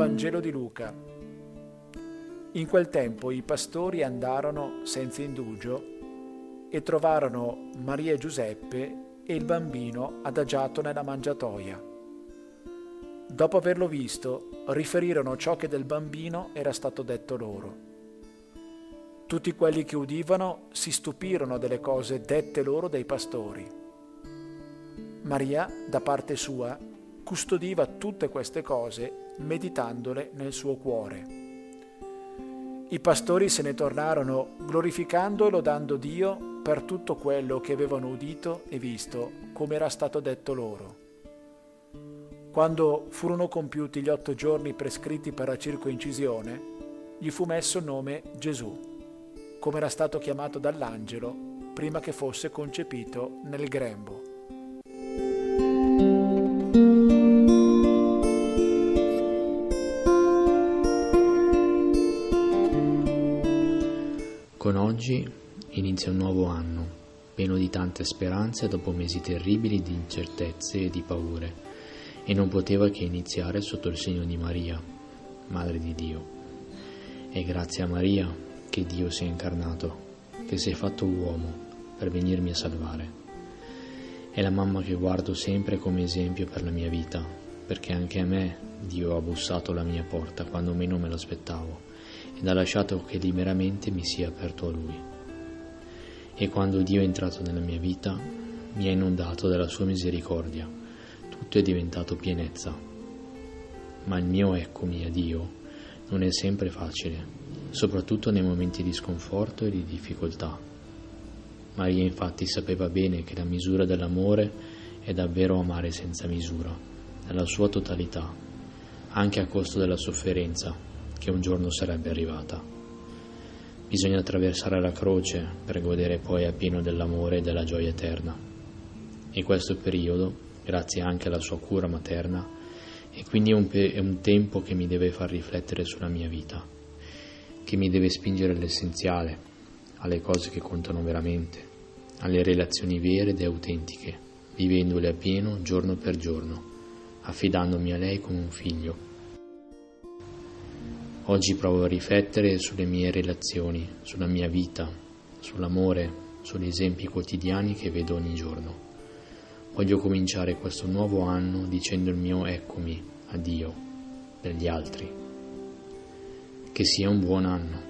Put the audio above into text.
Vangelo di Luca. In quel tempo i pastori andarono senza indugio e trovarono Maria e Giuseppe e il bambino adagiato nella mangiatoia. Dopo averlo visto, riferirono ciò che del bambino era stato detto loro. Tutti quelli che udivano si stupirono delle cose dette loro dai pastori. Maria, da parte sua, custodiva tutte queste cose meditandole nel suo cuore. I pastori se ne tornarono glorificando e lodando Dio per tutto quello che avevano udito e visto, come era stato detto loro. Quando furono compiuti gli otto giorni prescritti per la circoincisione, gli fu messo nome Gesù, come era stato chiamato dall'angelo prima che fosse concepito nel grembo. Con oggi inizia un nuovo anno, pieno di tante speranze dopo mesi terribili di incertezze e di paure, e non poteva che iniziare sotto il segno di Maria, Madre di Dio. È grazie a Maria che Dio si è incarnato, che si è fatto uomo per venirmi a salvare. È la mamma che guardo sempre come esempio per la mia vita, perché anche a me Dio ha bussato alla mia porta quando meno me lo aspettavo ed ha lasciato che liberamente mi sia aperto a Lui. E quando Dio è entrato nella mia vita, mi ha inondato della sua misericordia, tutto è diventato pienezza. Ma il mio eccomi a Dio non è sempre facile, soprattutto nei momenti di sconforto e di difficoltà. Maria infatti sapeva bene che la misura dell'amore è davvero amare senza misura, nella sua totalità, anche a costo della sofferenza che un giorno sarebbe arrivata. Bisogna attraversare la croce per godere poi appieno dell'amore e della gioia eterna. E questo periodo, grazie anche alla sua cura materna, è quindi un, pe- è un tempo che mi deve far riflettere sulla mia vita, che mi deve spingere all'essenziale, alle cose che contano veramente, alle relazioni vere ed autentiche, vivendole appieno giorno per giorno, affidandomi a lei come un figlio Oggi provo a riflettere sulle mie relazioni, sulla mia vita, sull'amore, sugli esempi quotidiani che vedo ogni giorno. Voglio cominciare questo nuovo anno dicendo il mio eccomi a Dio per gli altri. Che sia un buon anno.